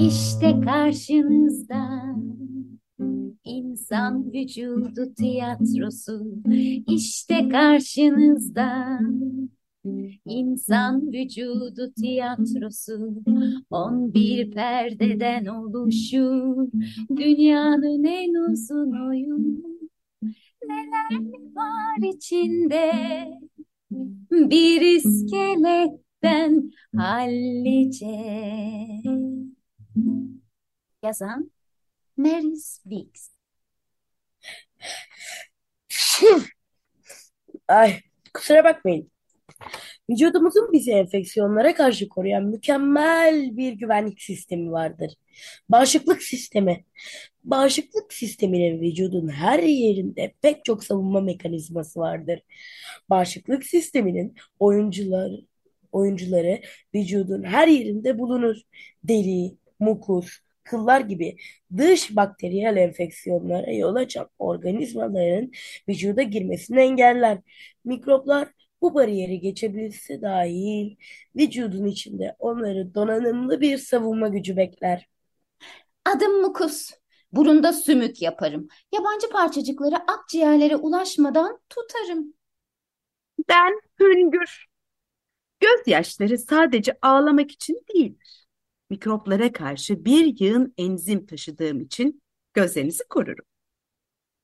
İşte karşınızda insan vücudu tiyatrosu. İşte karşınızda insan vücudu tiyatrosu. On bir perdeden oluşur dünyanın en uzun oyunu. Neler mi var içinde bir iskeletten hallice. Yazan Maris Weeks. Ay kusura bakmayın. Vücudumuzun bizi enfeksiyonlara karşı koruyan mükemmel bir güvenlik sistemi vardır. Bağışıklık sistemi. Bağışıklık sisteminin vücudun her yerinde pek çok savunma mekanizması vardır. Bağışıklık sisteminin oyuncular, oyuncuları vücudun her yerinde bulunur. Deri, mukus, kıllar gibi dış bakteriyel enfeksiyonlara yol açan organizmaların vücuda girmesini engeller. Mikroplar bu bariyeri geçebilse dahil vücudun içinde onları donanımlı bir savunma gücü bekler. Adım Mukus. Burunda sümük yaparım. Yabancı parçacıkları akciğerlere ulaşmadan tutarım. Ben Hüngür. Gözyaşları sadece ağlamak için değildir. Mikroplara karşı bir yığın enzim taşıdığım için gözlerinizi korurum.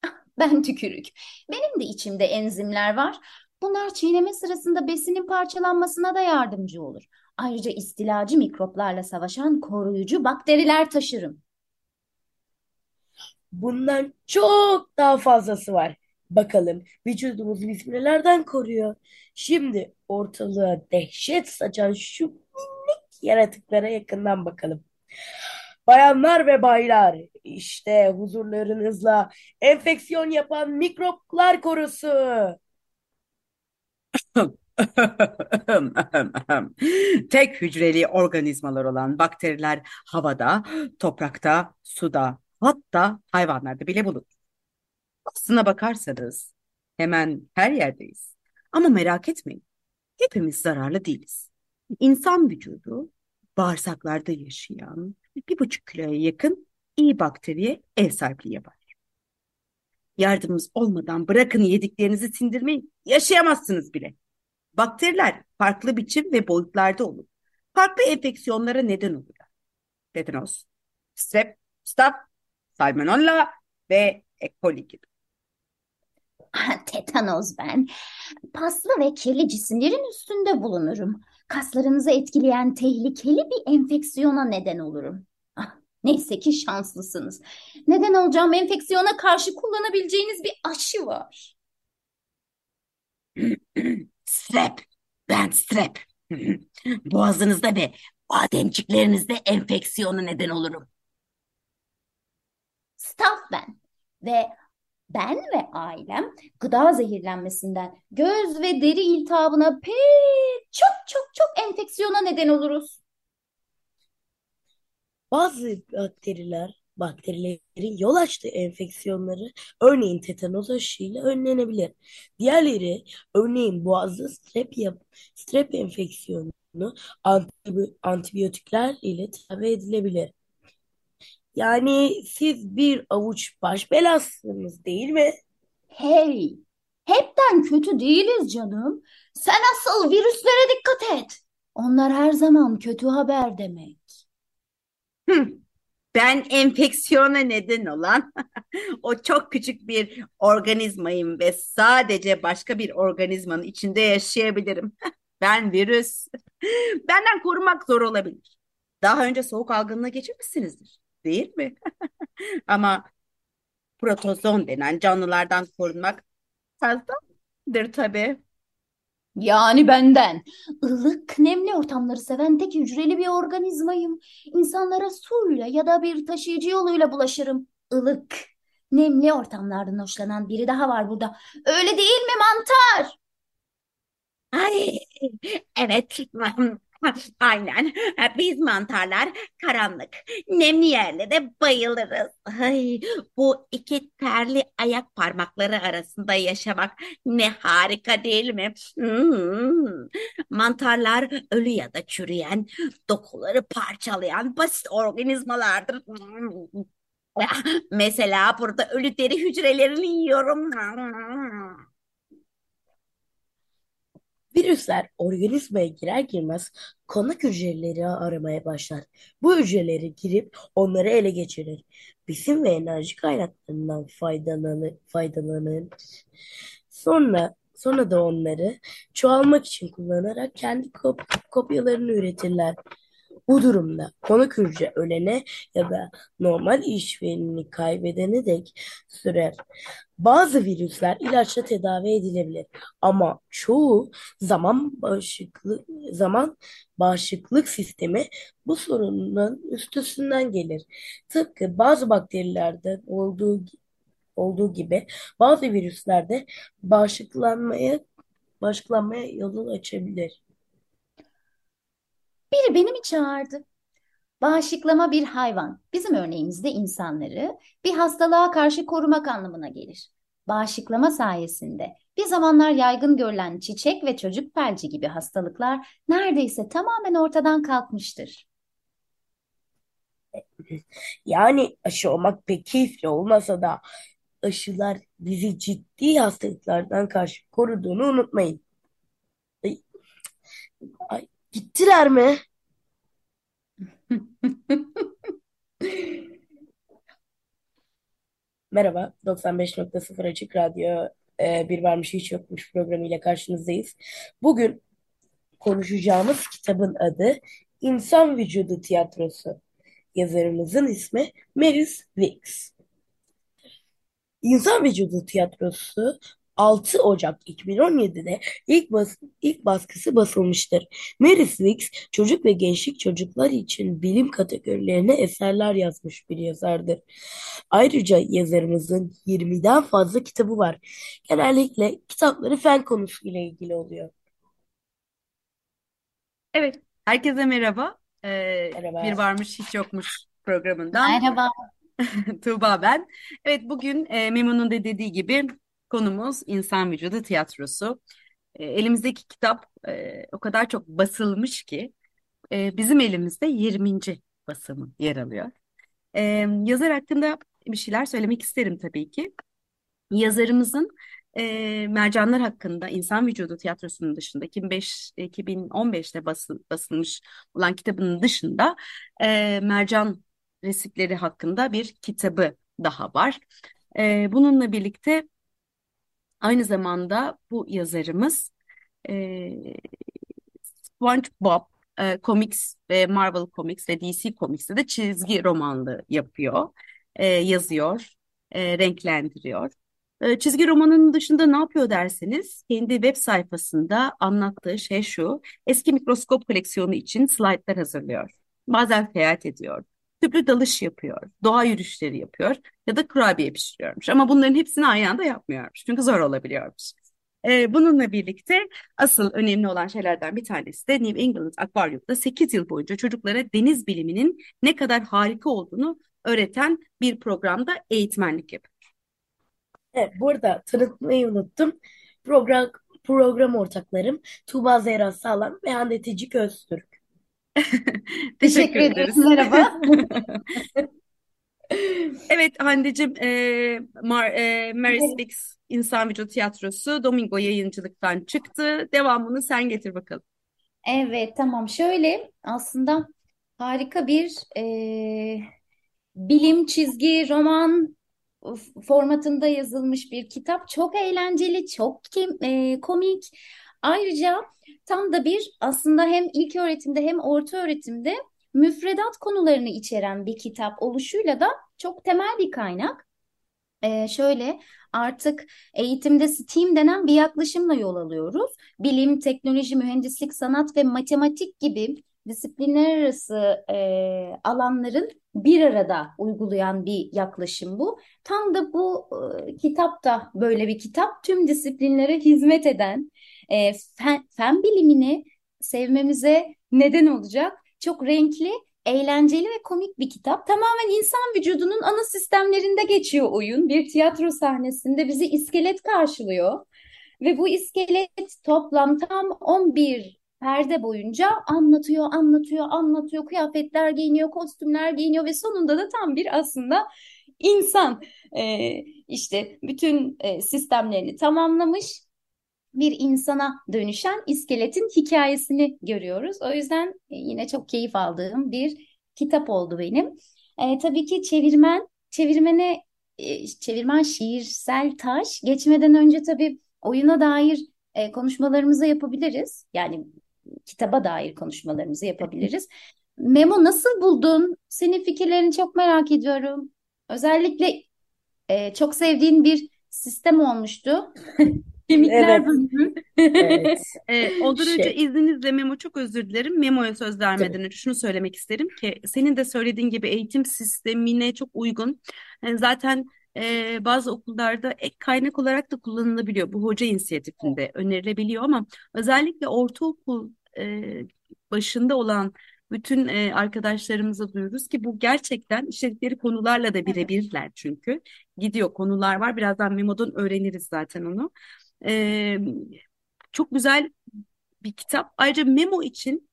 Ben tükürük. Benim de içimde enzimler var. Bunlar çiğneme sırasında besinin parçalanmasına da yardımcı olur. Ayrıca istilacı mikroplarla savaşan koruyucu bakteriler taşırım. Bundan çok daha fazlası var. Bakalım vücudumuzu bizi nelerden koruyor? Şimdi ortalığa dehşet saçan şu yaratıklara yakından bakalım. Bayanlar ve baylar, işte huzurlarınızla enfeksiyon yapan mikroplar korusu. Tek hücreli organizmalar olan bakteriler havada, toprakta, suda, hatta hayvanlarda bile bulunur. Aslına bakarsanız hemen her yerdeyiz. Ama merak etmeyin, hepimiz zararlı değiliz. İnsan vücudu bağırsaklarda yaşayan bir buçuk kiloya yakın iyi bakteriye ev sahipliği yapar. Yardımımız olmadan bırakın yediklerinizi sindirmeyi yaşayamazsınız bile. Bakteriler farklı biçim ve boyutlarda olur. Farklı enfeksiyonlara neden olurlar. Tetanos, strep, staph, salmonella ve E. gibi. Tetanoz ben. Paslı ve kirli cisimlerin üstünde bulunurum. Kaslarınızı etkileyen tehlikeli bir enfeksiyona neden olurum. Ah, neyse ki şanslısınız. Neden olacağım enfeksiyona karşı kullanabileceğiniz bir aşı var. Strep. Ben strep. Boğazınızda ve bademciklerinizde enfeksiyona neden olurum. Staf ben. Ve ben ve ailem gıda zehirlenmesinden göz ve deri iltihabına pek çok çok çok enfeksiyona neden oluruz. Bazı bakteriler, bakterilerin yol açtığı enfeksiyonları örneğin tetanoz aşıyla önlenebilir. Diğerleri örneğin boğazda strep, strep enfeksiyonunu antibi- antibiyotikler ile tedavi edilebilir. Yani siz bir avuç baş belasınız değil mi? Hey, hepten kötü değiliz canım. Sen asıl virüslere dikkat et. Onlar her zaman kötü haber demek. Hı, Ben enfeksiyona neden olan o çok küçük bir organizmayım ve sadece başka bir organizmanın içinde yaşayabilirim. Ben virüs. Benden korunmak zor olabilir. Daha önce soğuk algınlığı geçirmişsinizdir, değil mi? Ama protozon denen canlılardan korunmak fazladır tabii. Yani benden. Ilık, nemli ortamları seven tek hücreli bir organizmayım. İnsanlara suyla ya da bir taşıyıcı yoluyla bulaşırım. Ilık, nemli ortamlardan hoşlanan biri daha var burada. Öyle değil mi mantar? Ay, evet, aynen. Biz mantarlar karanlık, nemli yerlere bayılırız. Ay, bu iki terli ayak parmakları arasında yaşamak ne harika değil mi? Hmm. Mantarlar ölü ya da çürüyen, dokuları parçalayan basit organizmalardır. Hmm. Mesela burada ölü deri hücrelerini yiyorum. Virüsler organizmaya girer girmez konak hücreleri aramaya başlar. Bu hücreleri girip onları ele geçirir. Besin ve enerji kaynaklarından faydalanır, faydalanır. Sonra sonra da onları çoğalmak için kullanarak kendi kop- kopyalarını üretirler. Bu durumda konak hücre ölene ya da normal işlevini kaybedene dek sürer. Bazı virüsler ilaçla tedavi edilebilir ama çoğu zaman bağışıklık zaman bağışıklık sistemi bu sorunun üstesinden gelir. Tıpkı bazı bakterilerde olduğu olduğu gibi bazı virüslerde bağışıklanmaya bağışıklanmaya yol açabilir. Biri beni mi çağırdı? Bağışıklama bir hayvan, bizim örneğimizde insanları bir hastalığa karşı korumak anlamına gelir. Bağışıklama sayesinde bir zamanlar yaygın görülen çiçek ve çocuk felci gibi hastalıklar neredeyse tamamen ortadan kalkmıştır. Yani aşı olmak pek keyifli olmasa da aşılar bizi ciddi hastalıklardan karşı koruduğunu unutmayın. Ay, ay, gittiler mi? Merhaba, 95.0 Açık Radyo e, Bir Varmış Hiç Yokmuş programıyla karşınızdayız. Bugün konuşacağımız kitabın adı İnsan Vücudu Tiyatrosu. Yazarımızın ismi Meris Wicks. İnsan Vücudu Tiyatrosu 6 Ocak 2017'de ilk, bas ilk baskısı basılmıştır. Mary Wicks çocuk ve gençlik çocuklar için bilim kategorilerine eserler yazmış bir yazardır. Ayrıca yazarımızın 20'den fazla kitabı var. Genellikle kitapları fen konusuyla ilgili oluyor. Evet, herkese merhaba. Ee, Merhaba. Bir Varmış Hiç Yokmuş programından Merhaba. Tuğba ben. Evet, bugün e, Memo'nun da dediği gibi konumuz İnsan Vücudu Tiyatrosu. E, elimizdeki kitap e, o kadar çok basılmış ki e, bizim elimizde 20. basımı yer alıyor. E, yazar hakkında bir şeyler söylemek isterim tabii ki. Yazarımızın e, Mercanlar hakkında İnsan Vücudu Tiyatrosu'nun dışında 2005, 2015'te basıl, basılmış olan kitabının dışında e, mercan resipleri hakkında bir kitabı daha var. E, bununla birlikte aynı zamanda bu yazarımız e, SpongeBob e, Comics ve Marvel Comics ve DC Comics'te de çizgi romanlı yapıyor, e, yazıyor, e, renklendiriyor. E, çizgi romanının dışında ne yapıyor derseniz, kendi web sayfasında anlattığı şey şu, eski mikroskop koleksiyonu için slaytlar hazırlıyor. Bazen seyahat ediyor, tüplü dalış yapıyor, doğa yürüyüşleri yapıyor ya da kurabiye pişiriyormuş. Ama bunların hepsini aynı anda yapmıyormuş, çünkü zor olabiliyormuş. E, bununla birlikte asıl önemli olan şeylerden bir tanesi de New England Akvaryum'da 8 yıl boyunca çocuklara deniz biliminin ne kadar harika olduğunu öğreten bir programda eğitmenlik yapıyor. Evet, burada tanıtmayı unuttum. Program, program ortaklarım Tuğba Zehra Sağlam ve Hande Ticik Öztürk. Teşekkür Teşekkür ederiz. Merhaba. Evet Hande'cim, e, Mar, e, Mary Speaks İnsan Vücudu Tiyatrosu Domingo yayıncılıktan çıktı. Devamını sen getir bakalım. Evet, tamam. Şöyle aslında harika bir e, bilim çizgi roman f- formatında yazılmış bir kitap. Çok eğlenceli, çok kim, e, komik. Ayrıca tam da bir aslında hem ilk öğretimde hem orta öğretimde müfredat konularını içeren bir kitap oluşuyla da çok temel bir kaynak. Ee, şöyle artık eğitimde STEAM denen bir yaklaşımla yol alıyoruz. Bilim, teknoloji, mühendislik, sanat ve matematik gibi disiplinler arası e, alanların bir arada uygulayan bir yaklaşım bu. Tam da bu e, kitap da böyle bir kitap. Tüm disiplinlere hizmet eden e, fen, fen bilimini sevmemize neden olacak. Çok renkli eğlenceli ve komik bir kitap. Tamamen insan vücudunun ana sistemlerinde geçiyor oyun. Bir tiyatro sahnesinde bizi iskelet karşılıyor. Ve bu iskelet toplam tam 11 perde boyunca anlatıyor, anlatıyor, anlatıyor. Kıyafetler giyiniyor, kostümler giyiniyor ve sonunda da tam bir aslında insan e, işte bütün e, sistemlerini tamamlamış bir insana dönüşen iskeletin hikayesini görüyoruz. O yüzden e, yine çok keyif aldığım bir kitap oldu benim. E, tabii ki çevirmen, çevirmene e, çevirmen şiirsel taş. Geçmeden önce tabii oyuna dair e, konuşmalarımızı yapabiliriz. Yani kitaba dair konuşmalarımızı yapabiliriz. Memo nasıl buldun? Senin fikirlerini çok merak ediyorum. Özellikle e, çok sevdiğin bir sistem olmuştu. Kemikler Evet, bölümü. evet. Ee, ondan önce Şey, izninizle Memo çok özür dilerim. Memo'ya söz vermeden tabii. önce şunu söylemek isterim ki senin de söylediğin gibi eğitim sistemine çok uygun. Yani zaten e, bazı okullarda ek kaynak olarak da kullanılabiliyor. Bu hoca inisiyatifinde önerilebiliyor ama özellikle ortaokul e, başında olan bütün e, arkadaşlarımıza duyuruz ki bu gerçekten işledikleri konularla da birebirler çünkü. Gidiyor konular var. Birazdan Memo'dan öğreniriz zaten onu. Ee, çok güzel bir kitap. Ayrıca Memo için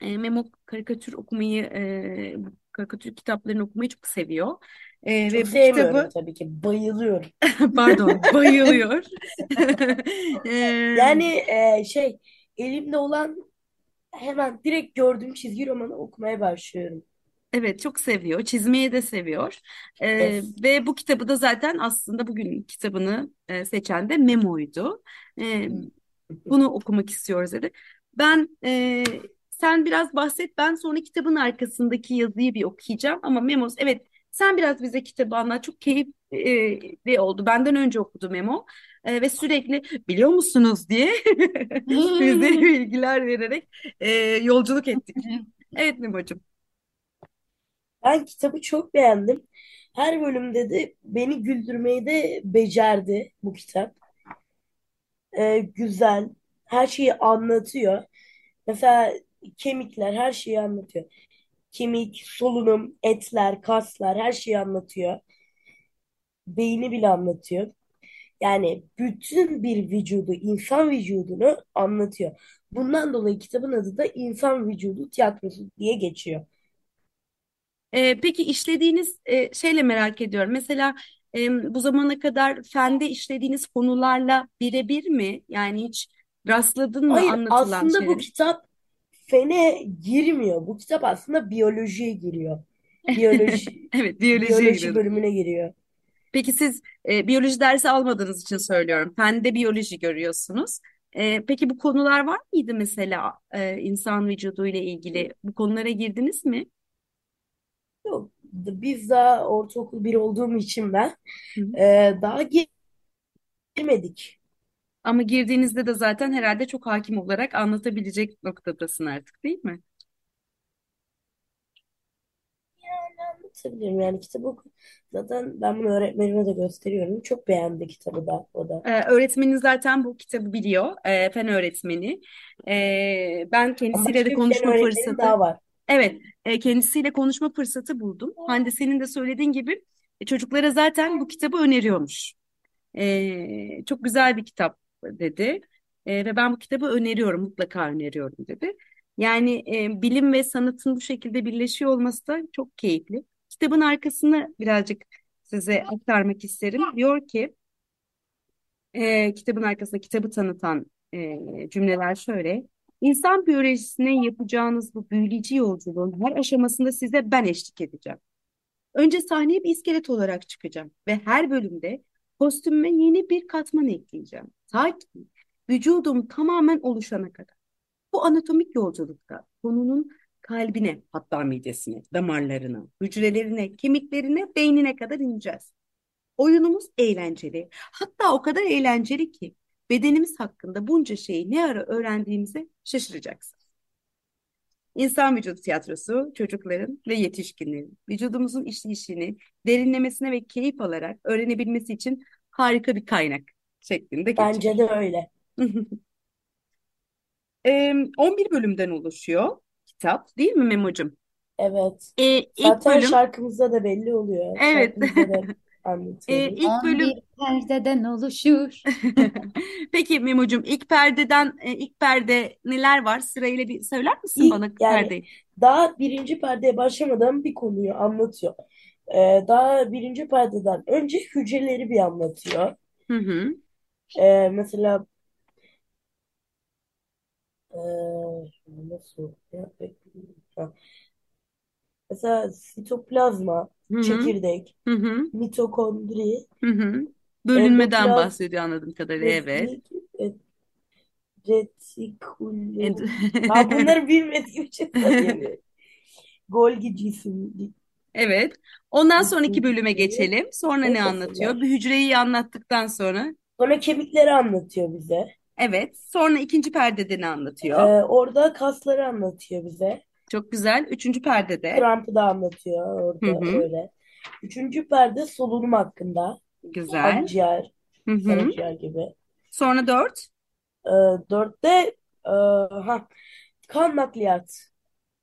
e, Memo karikatür okumayı, e, karikatür kitaplarını okumayı çok seviyor. E, Çok ve sevmiyorum kitabı, tabii ki. Bayılıyorum. pardon, bayılıyor. E, Yani e, şey elimde olan hemen direkt gördüğüm çizgi romanı okumaya başlıyorum. Evet, çok seviyor. Çizmeyi de seviyor. E, Yes. ve bu kitabı da zaten aslında bugün kitabını e, seçen de Memo'ydu. E, bunu okumak istiyoruz dedi. Ben e, sen biraz bahset ben sonra kitabın arkasındaki yazıyı bir okuyacağım ama Memos evet sen biraz bize kitabı anlat çok keyifli oldu. Benden önce okudu Memo E, ve sürekli biliyor musunuz diye bize bilgiler vererek e, yolculuk ettik. Evet Memo'cum. Ben kitabı çok beğendim. Her bölümde de beni güldürmeyi de becerdi bu kitap. E, güzel. Her şeyi anlatıyor. Mesela kemikler her şeyi anlatıyor. Kemik, solunum, etler, kaslar her şeyi anlatıyor. Beyni bile anlatıyor. Yani bütün bir vücudu, insan vücudunu anlatıyor. Bundan dolayı kitabın adı da İnsan Vücudu Tiyatrosu diye geçiyor. E, peki işlediğiniz e, şeyle merak ediyorum. Mesela e, bu zamana kadar fende işlediğiniz konularla birebir mi? Yani hiç rastladın mı Hayır, anlatılan aslında bu şeyleri? kitap fene girmiyor. Bu kitap aslında biyolojiye giriyor. Biyoloji Evet, biyolojiye biyoloji girelim. bölümüne giriyor. Peki siz e, biyoloji dersi almadığınız için söylüyorum. Fende biyoloji görüyorsunuz. E, peki bu konular var mıydı mesela e, insan vücudu ile ilgili? Bu konulara girdiniz mi? Yok, biz daha ortaokul bir olduğum için ben Hı hı. e, daha girmedik. Ama girdiğinizde de zaten herhalde çok hakim olarak anlatabilecek noktadasın artık, değil mi? Anlatabilirim yani kitabı oku- zaten ben bunu öğretmenime de gösteriyorum. Çok beğendi kitabı da o da. Ee, öğretmenin zaten bu kitabı biliyor. Ee, fen öğretmeni. Ee, ben Ama kendisiyle başka de bir fen konuşma fırsatı daha var. Evet, e, kendisiyle konuşma fırsatı buldum. Hande senin de söylediğin gibi e, çocuklara zaten bu kitabı öneriyormuş. E, çok güzel bir kitap dedi. E, ve ben bu kitabı öneriyorum, mutlaka öneriyorum dedi. Yani e, bilim ve sanatın bu şekilde birleşiyor olması da çok keyifli. Kitabın arkasını birazcık size aktarmak isterim. Diyor ki e, kitabın arkasında kitabı tanıtan e, cümleler şöyle. İnsan biyolojisine yapacağınız bu büyüleyici yolculuğun her aşamasında size ben eşlik edeceğim. Önce sahneye bir iskelet olarak çıkacağım ve her bölümde kostümüme yeni bir katman ekleyeceğim. Ta ki vücudum tamamen oluşana kadar. Bu anatomik yolculukta konunun kalbine, hatta midesine, damarlarına, hücrelerine, kemiklerine, beynine kadar ineceğiz. Oyunumuz eğlenceli. Hatta o kadar eğlenceli ki bedenimiz hakkında bunca şeyi ne ara öğrendiğimize şaşıracaksın. İnsan vücudu tiyatrosu çocukların ve yetişkinlerin vücudumuzun işleyişini derinlemesine ve keyif alarak öğrenebilmesi için harika bir kaynak şeklinde geçer. Bence de öyle. Em, 11 bölümden oluşuyor kitap, değil mi Memo'cum? Evet. E, ilk Zaten bölüm, şarkımızda da belli oluyor. evet. Şarkımızda da E, anlatıyoruz. ilk bölüm. 11 perdeden oluşur. Peki Memo'cum, ilk perdeden, e, ilk perde neler var? Sırayla bir söyler misin İlk bana yani perdeyi? daha birinci perdeye başlamadan bir konuyu anlatıyor. Ee, daha birinci perdeden önce hücreleri bir anlatıyor. Hı hı. Ee, mesela ee, nasıl ya? Ha. Mesela sitoplazma, Hı hı. çekirdek, Hı hı. mitokondri, Hı hı. Bölünmeden endoplazm, bahsediyor anladığım kadarıyla. Evet. retrik, et- retikulum. End- Ha bunları bilmediğim için söyleyemiyorum. Golgi cisim, Evet. Ondan sonraki bölüme cisimleri geçelim. Sonra ne anlatıyor? Bir hücreyi anlattıktan sonra. Sonra kemikleri anlatıyor bize. Evet. Sonra ikinci perdede ne Ee, anlatıyor? orada kasları anlatıyor bize. Çok güzel. Üçüncü perdede. Krampı da anlatıyor Hı orada hı. öyle. Üçüncü perde solunum hakkında. Güzel. Akciğer, Hı hı. karaciğer gibi. Sonra dört. Ee, dörtte e, ha, kan nakliyat.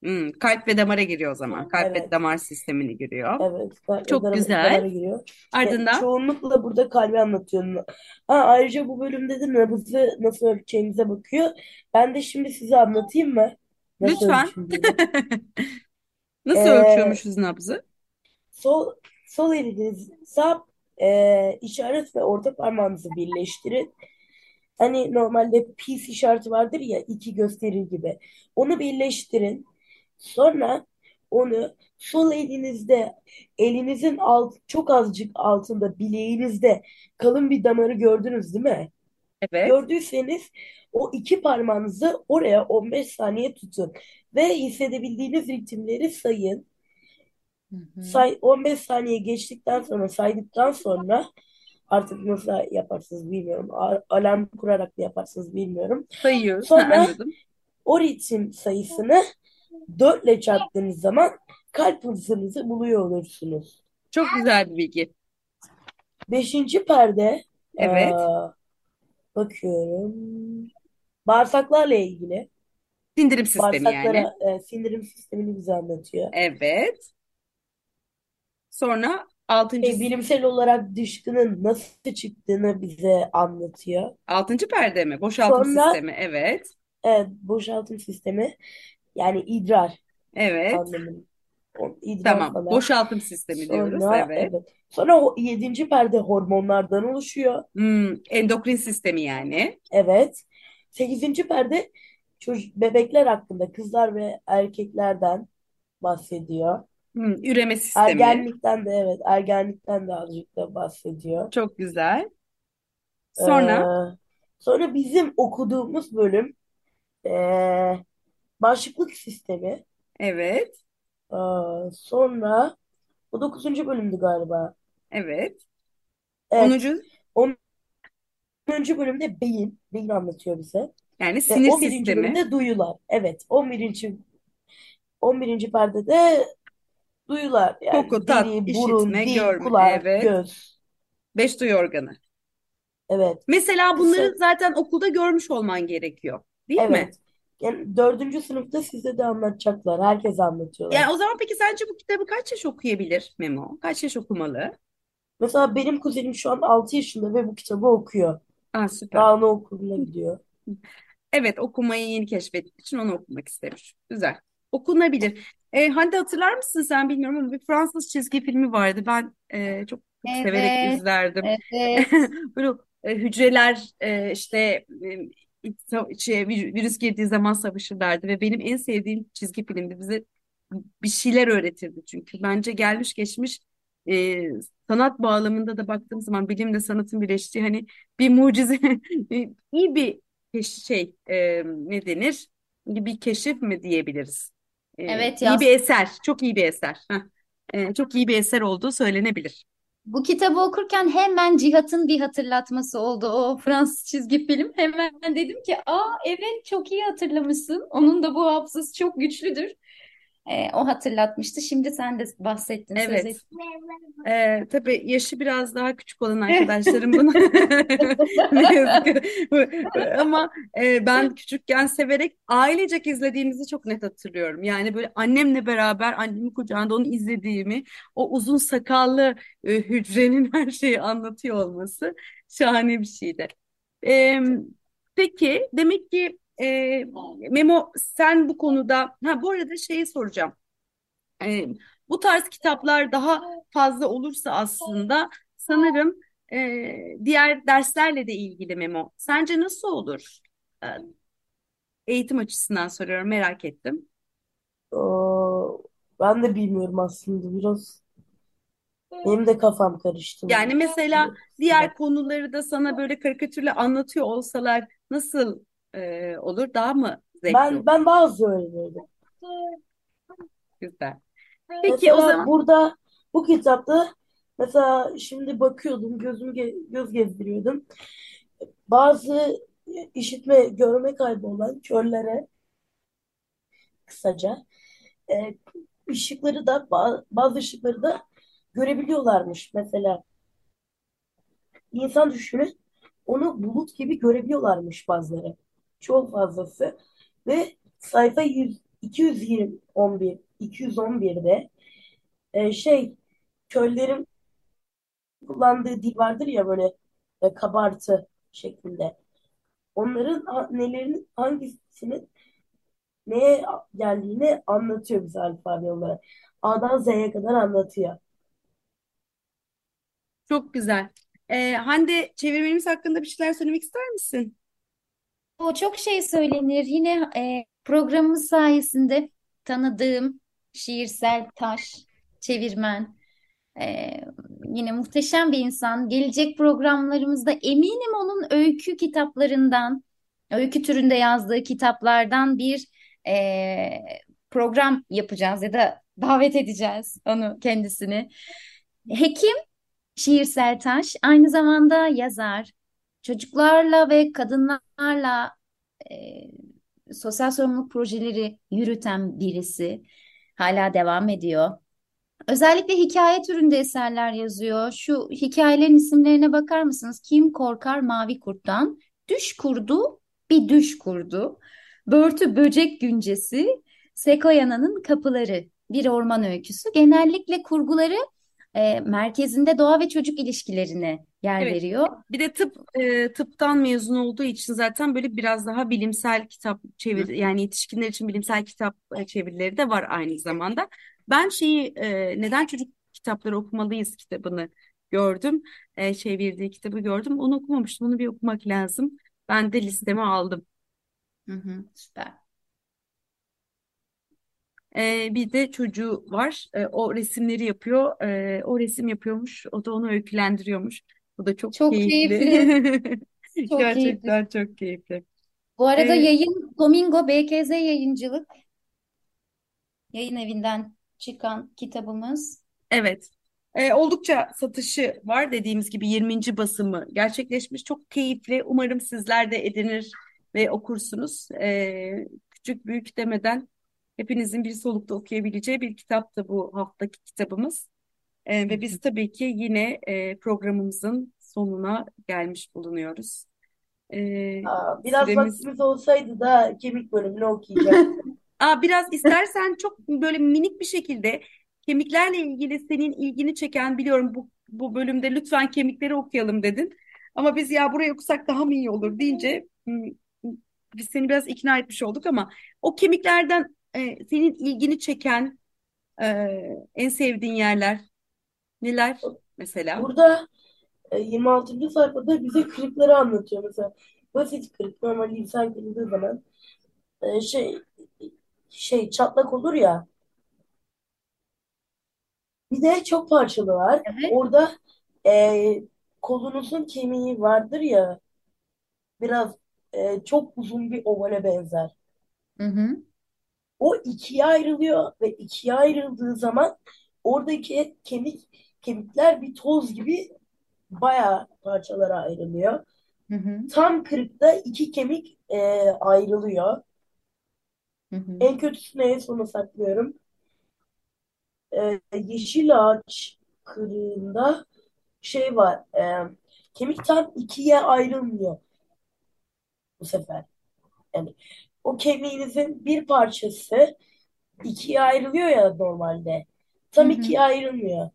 Hmm, kalp ve damara giriyor o zaman. Kalp ve Evet, damar sistemini giriyor. evet. Kalp ve Çok damara, güzel. damara giriyor. Ya, Ardından çoğunlukla burada kalbi anlatıyor. Ha, ayrıca bu bölümde de nabızı nasıl ölçeceğimize bakıyor. Ben de şimdi size anlatayım mı? Nasıl lütfen. Nasıl Ee, ölçüyormuşuz nabzı? sol sol eliniz sağ e, işaret ve orta parmağınızı birleştirin. Hani normalde peace işareti vardır ya iki gösterir gibi. Onu birleştirin. Sonra onu sol elinizde elinizin alt, çok azıcık altında bileğinizde kalın bir damarı gördünüz değil mi? Evet. Gördüyseniz o iki parmağınızı oraya 15 saniye tutun ve hissedebildiğiniz ritimleri sayın. Hı hı. Say 15 saniye geçtikten sonra saydıktan sonra artık nasıl yaparsınız bilmiyorum. A- Alarm kurarak mı yaparsınız bilmiyorum. Sayıyoruz. Ha, Sonra anladım. o ritim sayısını 4 ile çarptığınız zaman kalp hızınızı buluyor olursunuz. Çok güzel bir bilgi. Beşinci perde Evet. aa, bakıyorum. Bağırsaklarla ilgili. Sindirim sistemi yani. Bağırsaklara e, sindirim sistemini bize anlatıyor. Evet. Sonra Şey, altıncı, bilimsel olarak dışkının nasıl çıktığını bize anlatıyor. altıncı perde mi? Boşaltım Sonra sistemi. Evet. evet, boşaltım sistemi yani idrar Evet. anlamında. İdrar Tamam. falan. Boşaltım sistemi diyoruz. Sonra Evet. evet. Sonra o yedinci perde hormonlardan oluşuyor. Hmm, endokrin sistemi yani. Evet. Sekizinci perde çocuk, bebekler hakkında kızlar ve erkeklerden bahsediyor. Hmm, üreme sistemi. Ergenlikten de evet ergenlikten de azıcık da bahsediyor. Çok güzel. Ee, Sonra sonra bizim okuduğumuz bölüm ee, bağışıklık sistemi. evet. Ee, sonra bu dokuzuncu bölümdü galiba. Evet. Evet. Onuncu Onuncu bölümde beyin. Beyin anlatıyor bize. yani Ve sinir 11. sistemi. bölümde duyular. Evet. 11. 11. perdede duyular. Yani Koku, tat, dili, burun, işitme, dil, görme. kulak, Evet. göz. Beş duyu organı. Evet. Mesela bunları Kısa. zaten okulda görmüş olman gerekiyor. Değil mi? Evet. Yani dördüncü sınıfta size de anlatacaklar. Herkese anlatıyorlar. Yani o zaman peki sence bu kitabı kaç yaş okuyabilir Memo? Kaç yaş okumalı? Mesela benim kuzenim şu an 6 yaşında ve bu kitabı okuyor. Aa, süper. Daha anaokuluna gidiyor. Evet okumayı yeni keşfettiği için onu okumak istemiş. Güzel. Okunabilir. E, Hande hatırlar mısın sen bilmiyorum ama bir Fransız çizgi filmi vardı. Ben e, çok, çok severek Evet, izlerdim. evet. Böyle e, hücreler e, işte e, şey, vir- virüs girdiği zaman savaşırlardı ve benim en sevdiğim çizgi filmdi. Bize bir şeyler öğretirdi çünkü. Bence gelmiş geçmiş e, sanat bağlamında da baktığım zaman bilimle sanatın birleştiği hani bir mucize iyi bir şey e, ne denir? Bir keşif mi diyebiliriz? E, Evet iyi bir eser, çok iyi bir eser. Heh. E, çok iyi bir eser olduğu söylenebilir. Bu kitabı okurken hemen Cihat'ın bir hatırlatması oldu. O Fransız çizgi film. Hemen dedim ki, aa evet çok iyi hatırlamışsın. Onun da bu hafızası çok güçlüdür. Ee, o hatırlatmıştı. Şimdi sen de bahsettin, söz Evet. ettin. Ee, tabii yaşı biraz daha küçük olan arkadaşlarım bunu ne yazık ki ama e, ben küçükken severek ailecek izlediğimizi çok net hatırlıyorum. Yani böyle annemle beraber annemin kucağında onu izlediğimi, o uzun sakallı e, hücrenin her şeyi anlatıyor olması şahane bir şeydi. Ee, peki demek ki e, Memo sen bu konuda ha bu arada şeyi soracağım. E, bu tarz kitaplar daha fazla olursa aslında sanırım e, diğer derslerle de ilgili Memo. Sence nasıl olur? E, eğitim açısından soruyorum, merak ettim. Aa, ben de bilmiyorum aslında biraz. Benim de kafam karıştı. Yani mesela diğer konuları da sana böyle karikatürle anlatıyor olsalar nasıl e, olur? Daha mı zevkli Ben olur? ben bazı öğrenirdim. Güzel. Peki o Mesela zaman burada bu kitapta mesela şimdi bakıyordum gözümü ge- göz gezdiriyordum. Bazı işitme görme kaybı olan körlere kısaca e, ışıkları da ba- bazı ışıkları da görebiliyorlarmış. Mesela insan düşünün onu bulut gibi görebiliyorlarmış bazıları. Çok fazlası ve sayfa 100, 211 211'de e, şey köllerin kullandığı dil vardır ya böyle e, kabartı şeklinde. Onların ha- nelerinin hangisinin neye geldiğini anlatıyor bize alfabe olarak. A'dan Z'ye kadar anlatıyor. çok güzel. E, Hande çevirmenimiz hakkında bir şeyler söylemek ister misin? O çok şey söylenir. Yine e, programımız sayesinde tanıdığım şiirsel taş, çevirmen, e, yine muhteşem bir insan. Gelecek programlarımızda eminim onun öykü kitaplarından, öykü türünde yazdığı kitaplardan bir e, program yapacağız ya da davet edeceğiz onu kendisini. Hekim Şiirsel Taş aynı zamanda yazar. Çocuklarla ve kadınlarla e, sosyal sorumluluk projeleri yürüten birisi. Hala devam ediyor. Özellikle hikaye türünde eserler yazıyor. Şu hikayelerin isimlerine bakar mısınız? Kim korkar mavi kurttan? Düş kurdu, bir düş kurdu. Börtü böcek güncesi, Sekoyana'nın kapıları. Bir orman öyküsü. Genellikle kurguları e, merkezinde doğa ve çocuk ilişkilerine yer Evet. veriyor. Bir de tıp e, tıptan mezun olduğu için zaten böyle biraz daha bilimsel kitap çevir yani yetişkinler için bilimsel kitap e, çevirileri de var aynı zamanda. Ben şeyi e, neden çocuk kitapları okumalıyız kitabını gördüm. E, çevirdiği kitabı gördüm. Onu okumamıştım. Onu bir okumak lazım. Ben de listeme aldım. Hı hı, süper. E, bir de çocuğu var. E, o resimleri yapıyor. E, o resim yapıyormuş. O da onu öykülendiriyormuş. Bu da çok Çok keyifli. keyifli. Çok keyifli. Gerçekten çok keyifli. Bu arada Ee, yayın Domingo BKZ Yayıncılık yayın evinden çıkan kitabımız. Evet. Ee, oldukça satışı var dediğimiz gibi 20. basımı gerçekleşmiş. Çok keyifli. Umarım sizler de edinir ve okursunuz. Ee, küçük büyük demeden hepinizin bir solukta okuyabileceği bir kitap da bu haftaki kitabımız. Ee, ve biz tabii ki yine e, programımızın sonuna gelmiş bulunuyoruz. Ee, Aa, biraz süremiz vaktimiz olsaydı da kemik bölümünü okuyacaktım. Aa, biraz istersen çok böyle minik bir şekilde kemiklerle ilgili senin ilgini çeken biliyorum bu, bu bölümde lütfen kemikleri okuyalım dedin. Ama biz ya burayı okusak daha mı iyi olur deyince biz seni biraz ikna etmiş olduk ama o kemiklerden e, senin ilgini çeken e, en sevdiğin yerler neler mesela? Burada e, 26. sayfada bize kırıkları anlatıyor. Mesela basit kırık normal insan kırıldığı zaman e, şey şey çatlak olur ya. Bir de çok parçalı var. Evet. Orada e, kolunuzun kemiği vardır ya biraz e, çok uzun bir ovale benzer. Hı hı. O ikiye ayrılıyor ve ikiye ayrıldığı zaman oradaki kemik kemikler bir toz gibi bayağı parçalara ayrılıyor. Hı hı, Tam kırıkta iki kemik e, ayrılıyor. hı hı. En kötüsünü en sona saklıyorum. E, yeşil ağaç kırığında şey var. e, kemik tam ikiye ayrılmıyor bu sefer. Yani o kemiğinizin bir parçası ikiye ayrılıyor ya normalde. Hı Tam hı. ikiye ayrılmıyor.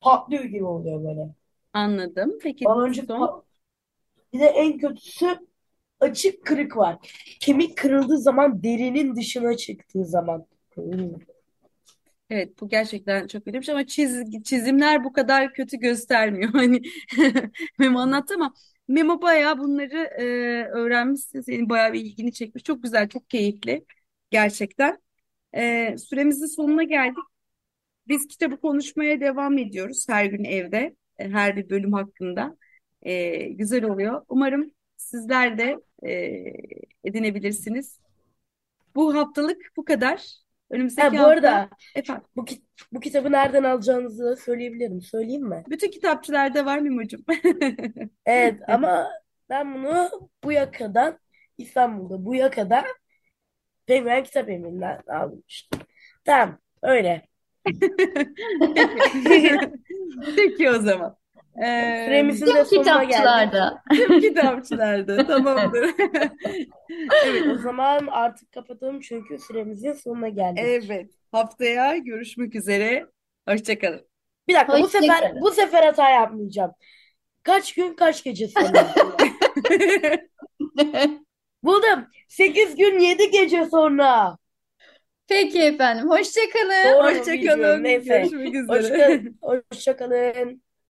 Patlıyor gibi oluyor böyle. Anladım. Peki Baloncuk son? pa- Bir de en kötüsü açık kırık var. Kemik kırıldığı zaman derinin dışına çıktığı zaman. Hmm. Evet bu gerçekten çok önemli ama çiz, çizimler bu kadar kötü göstermiyor. Hani Memo anlattı ama Memo bayağı bunları e, öğrenmişsin. Senin bayağı bir ilgini çekmiş. Çok güzel, çok keyifli gerçekten. E, süremizin sonuna geldik. Biz kitabı konuşmaya devam ediyoruz her gün evde, e, her bir bölüm hakkında. E, güzel oluyor. Umarım sizler de e, edinebilirsiniz. Bu haftalık bu kadar. Önümüzdeki Ha bu hafta arada efendim. bu, ki- bu kitabı nereden alacağınızı da söyleyebilirim. Söyleyeyim mi? Bütün kitapçılarda var Mimo'cum. Evet ama ben bunu bu yakadan İstanbul'da bu yakadan Penguin Kitap Evi'nden almıştım. Tamam öyle. Peki. Peki o zaman. Ee, Süremizin Tüm de sonuna geldik. kitapçılarda. tüm kitapçılarda tamamdır. Evet, O zaman artık kapatalım çünkü süremizin sonuna geldik. evet. Haftaya görüşmek üzere. Hoşça kalın. Bir dakika bu sefer Hoşçakalın. bu sefer hata yapmayacağım. Kaç gün kaç gece sonra? Buldum. 8 gün 7 gece sonra. Peki efendim. Hoşça kalın. Doğru Hoşça bilmiyorum. kalın. Neyse. Görüşmek üzere. Hoşça, hoşça kalın.